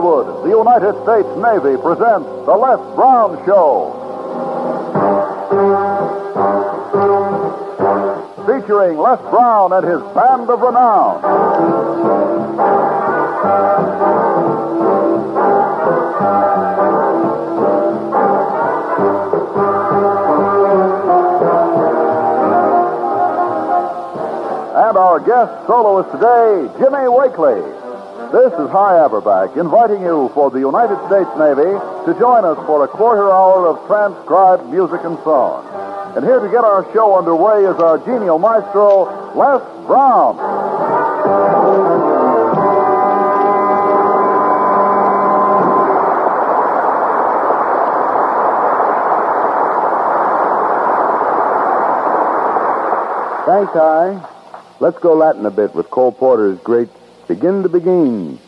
Hollywood, the United States Navy presents The Les Brown Show. Featuring Les Brown and his band of renown. And our guest soloist today, Jimmy Wakely. This is Hy Averback inviting you for the United States Navy to join us for a quarter hour of transcribed music and song. And here to get our show underway is our genial maestro, Les Brown. Thanks, Hy. Let's go Latin a bit with Cole Porter's great Begin the Beguine.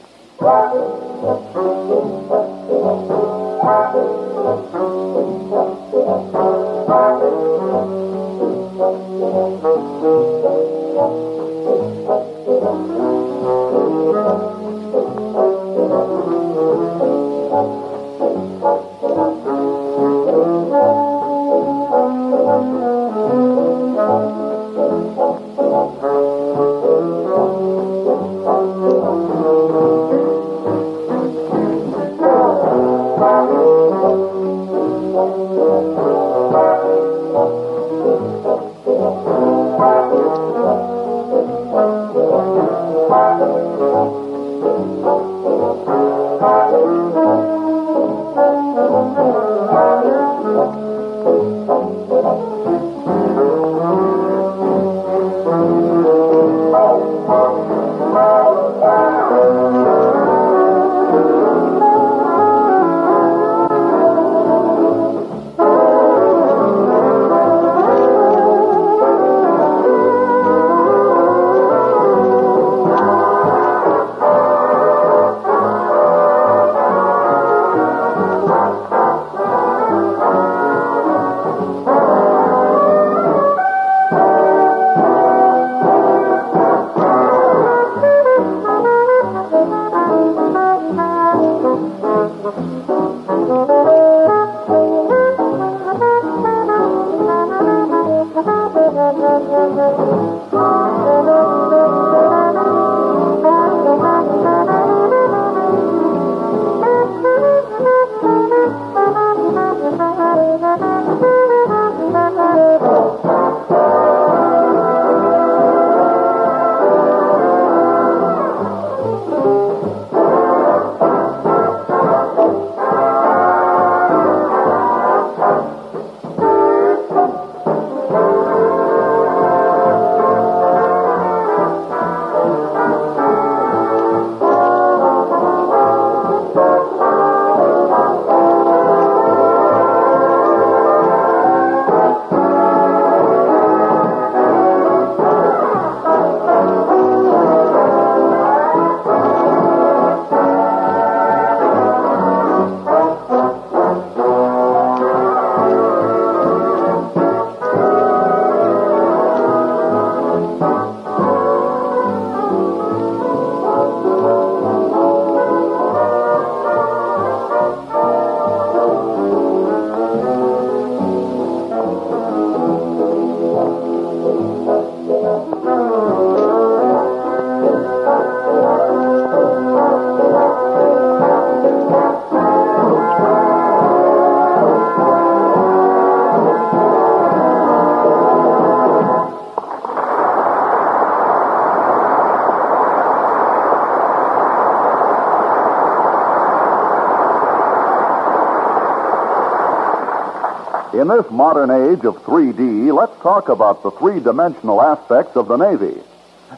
In this modern age of 3D, let's talk about the three dimensional aspects of the Navy.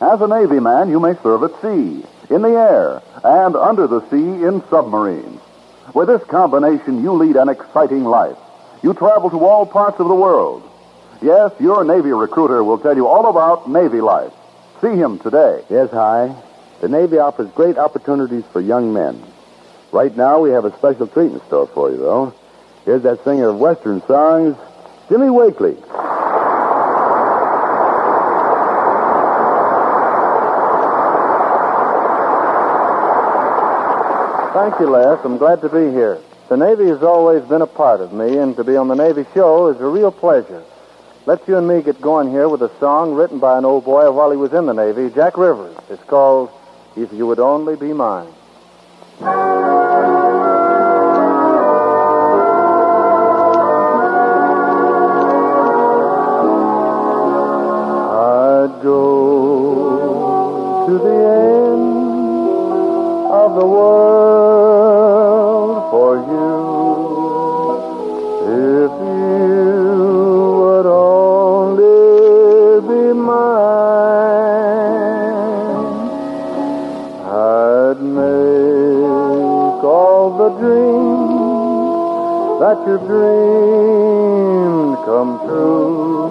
As a Navy man, you may serve at sea, in the air, and under the sea in submarines. With this combination, you lead an exciting life. You travel to all parts of the world. Yes, your Navy recruiter will tell you all about Navy life. See him today. Yes, Hy. The Navy offers great opportunities for young men. Right now, we have a special treat in store for you, though. Here's that singer of Western songs, Jimmy Wakely. Thank you, Les. I'm glad to be here. The Navy has always been a part of me, and to be on the Navy show is a real pleasure. Let's you and me get going here with a song written by an old boy while he was in the Navy, Jack Rivers. It's called If You Would Only Be Mine. That your dreamed come true.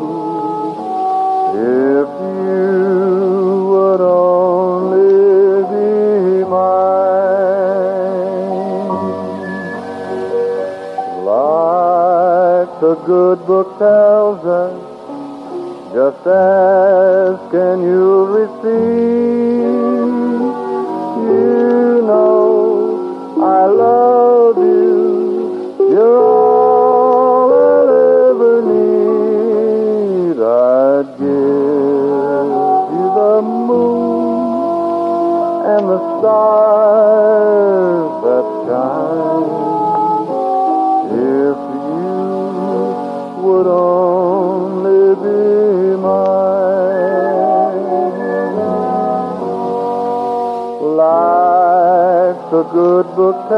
If you would only be mine, like the good book tells us, just ask and you'll receive.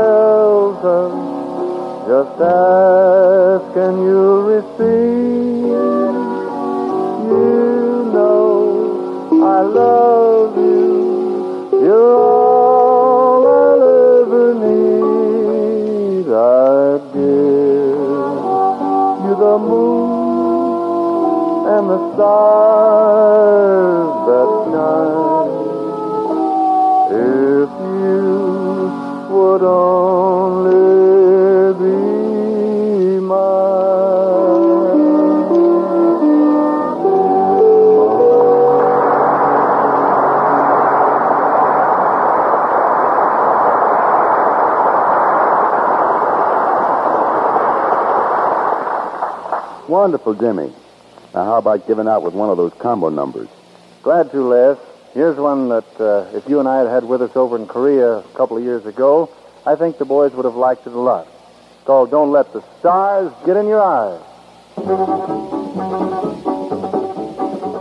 Tells us, just ask and you'll receive. You know I love you. You're all I'll ever need. I'd give you the moon and the stars that Wonderful, Jimmy. Now, how about giving out with one of those combo numbers? Glad to, Les. Here's one that uh, if you and I had had with us over in Korea a couple of years ago, I think the boys would have liked it a lot. It's called Don't Let the Stars Get in Your Eyes.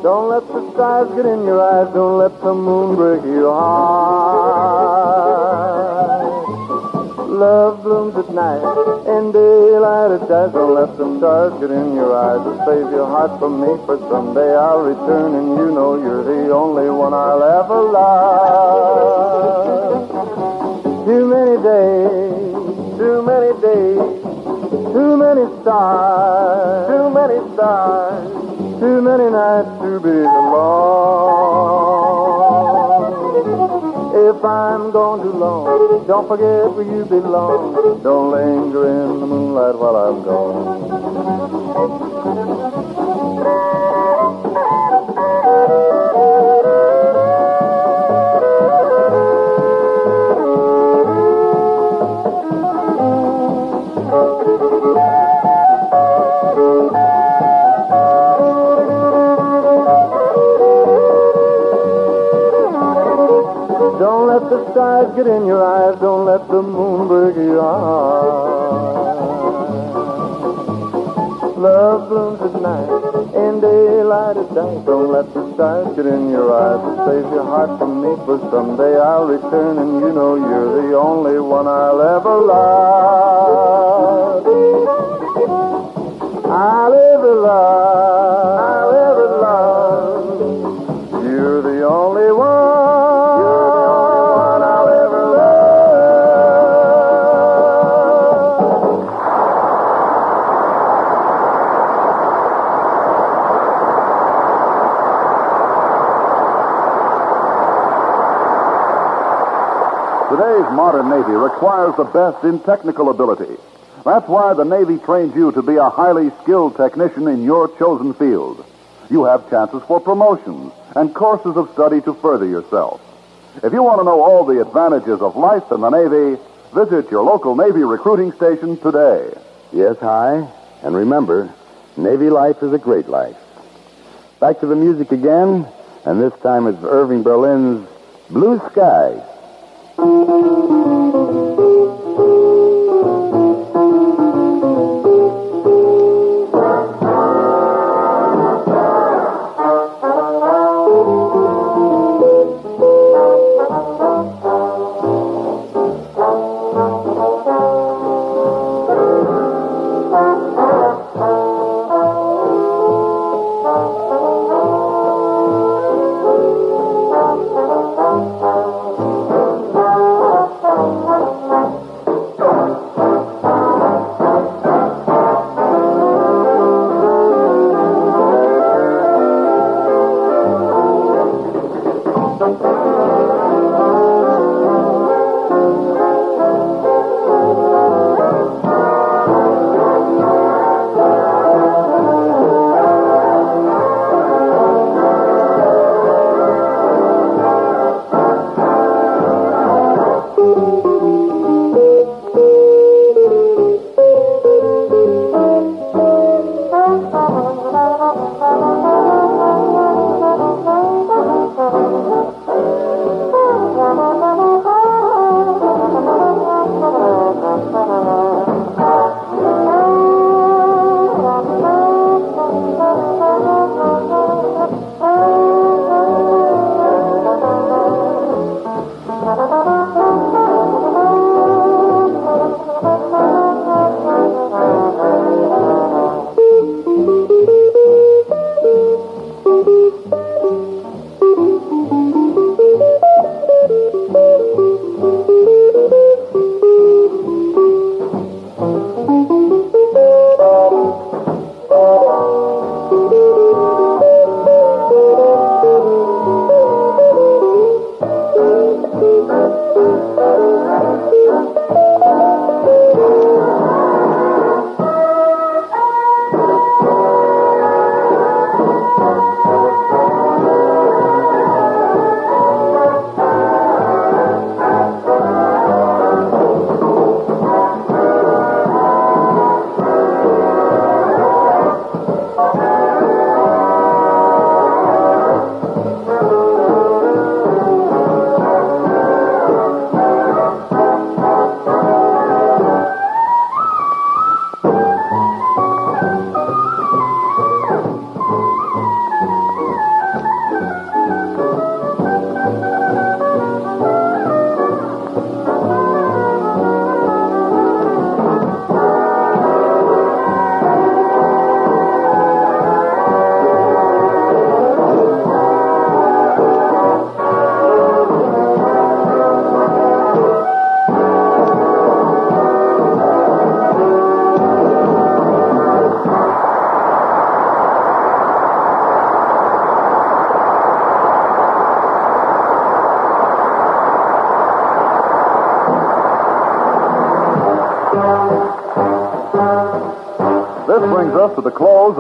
Don't let the stars get in your eyes. Don't let the moon break your heart. Love blooms at night and daylight it dies. Don't let the stars get in your eyes. And save your heart from me, for someday I'll return and you know you're the only one I'll ever love. Stars, too many stars, too many nights to be alone. If I'm gone too long, don't forget where you belong. Don't linger in the moonlight while I'm gone. Night and daylight at night. Don't let the stars get in your eyes. Save your heart from me, for someday I'll return and you know you're the only one I'll ever love. I'll ever love. Today's modern Navy requires the best in technical ability. That's why the Navy trains you to be a highly skilled technician in your chosen field. You have chances for promotions and courses of study to further yourself. If you want to know all the advantages of life in the Navy, Visit your local Navy recruiting station today. Yes, Hy. And remember, Navy life is a great life. Back to the music again, and this time it's Irving Berlin's Blue Sky. This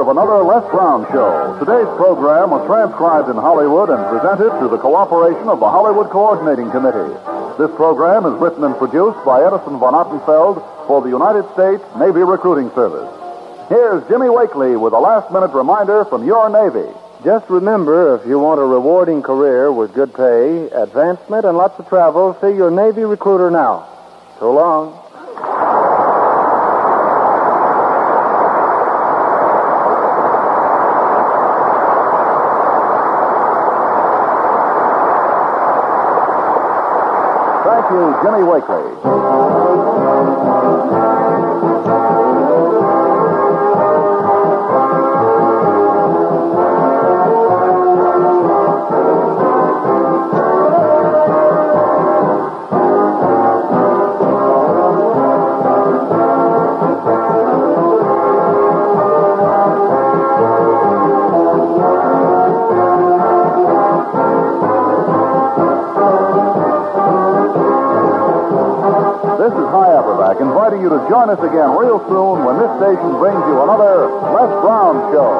of another Les Brown show. Today's program was transcribed in Hollywood and presented through the cooperation of the Hollywood Coordinating Committee. This program is written and produced by Edison von Ottenfeld for the United States Navy Recruiting Service. Here's Jimmy Wakely with a last minute reminder from your Navy. Just remember, if you want a rewarding career with good pay, advancement, and lots of travel, see your Navy recruiter now. So long. You, Jimmy Wakely. Join us again real soon when this station brings you another Les Brown Show.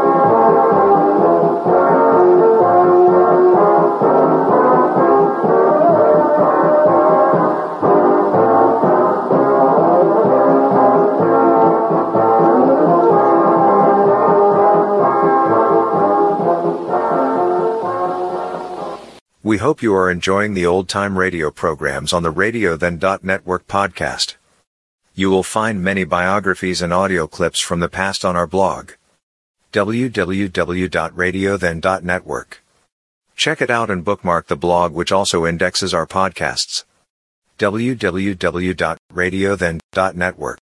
We hope you are enjoying the old time radio programs on the RadioThen.network podcast. You will find many biographies and audio clips from the past on our blog www.radiothen.network. Check it out and bookmark the blog which also indexes our podcasts. www.radiothen.network.